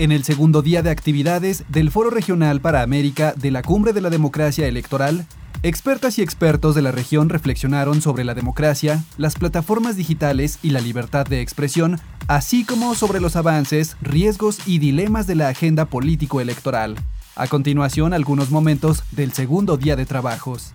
En el segundo día de actividades del Foro Regional para América de la Cumbre de la Democracia Electoral, expertas y expertos de la región reflexionaron sobre la democracia, las plataformas digitales y la libertad de expresión, así como sobre los avances, riesgos y dilemas de la agenda político-electoral. A continuación, algunos momentos del segundo día de trabajos.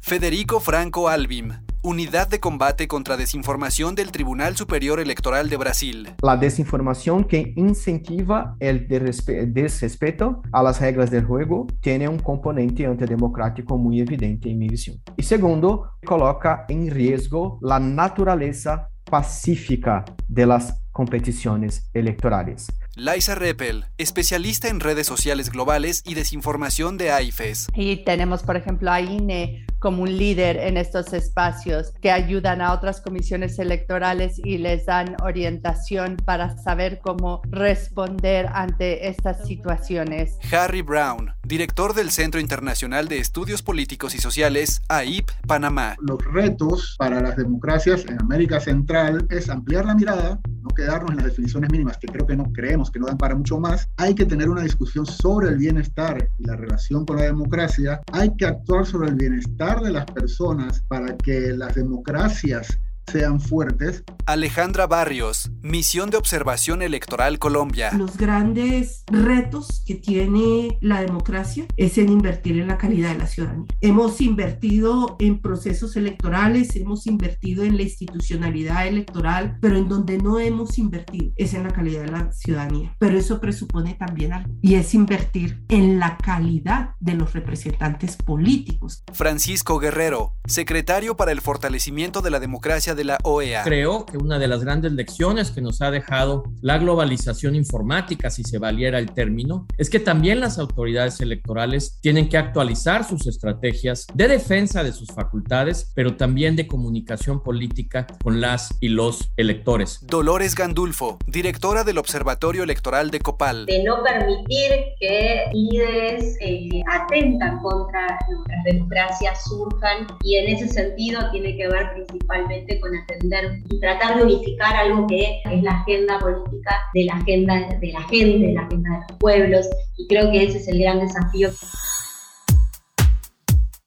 Federico Franco Albim, Unidad de Combate contra Desinformación del Tribunal Superior Electoral de Brasil. La desinformación que incentiva el desrespeto a las reglas del juego tiene un componente antidemocrático muy evidente en mi visión. Y segundo, coloca en riesgo la naturaleza pacífica de las competiciones electorales. Liza Reppel, especialista en redes sociales globales y desinformación de AIFES. Y tenemos, por ejemplo, a INE como un líder en estos espacios que ayudan a otras comisiones electorales y les dan orientación para saber cómo responder ante estas situaciones. Harry Brown, director del Centro Internacional de Estudios Políticos y Sociales, AIP, Panamá. Los retos para las democracias en América Central es ampliar la mirada, no quedarnos en las definiciones mínimas, que creo que no creemos que no dan para mucho más. Hay que tener una discusión sobre el bienestar y la relación con la democracia. Hay que actuar sobre el bienestar de las personas para que las democracias sean fuertes. Alejandra Barrios, Misión de Observación Electoral Colombia. Los grandes retos que tiene la democracia es en invertir en la calidad de la ciudadanía. Hemos invertido en procesos electorales, hemos invertido en la institucionalidad electoral, pero en donde no hemos invertido es en la calidad de la ciudadanía. Pero eso presupone también algo y es invertir en la calidad de los representantes políticos. Francisco Guerrero, secretario para el fortalecimiento de la democracia de la OEA. Creo que una de las grandes lecciones que nos ha dejado la globalización informática, si se valiera el término, es que también las autoridades electorales tienen que actualizar sus estrategias de defensa de sus facultades, pero también de comunicación política con las y los electores. Dolores Gandulfo, directora del Observatorio Electoral de Copal. De no permitir que líderes eh, atentan contra nuestras democracias surjan y en ese sentido tiene que ver principalmente con atender y tratar de unificar algo que es la agenda política de la agenda de la gente, de la agenda de los pueblos, y creo que ese es el gran desafío.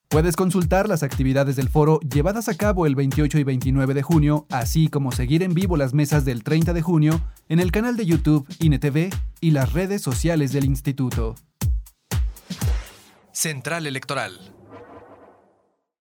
Puedes consultar las actividades del foro llevadas a cabo el 28 y 29 de junio, así como seguir en vivo las mesas del 30 de junio en el canal de YouTube INETV y las redes sociales del instituto. Central Electoral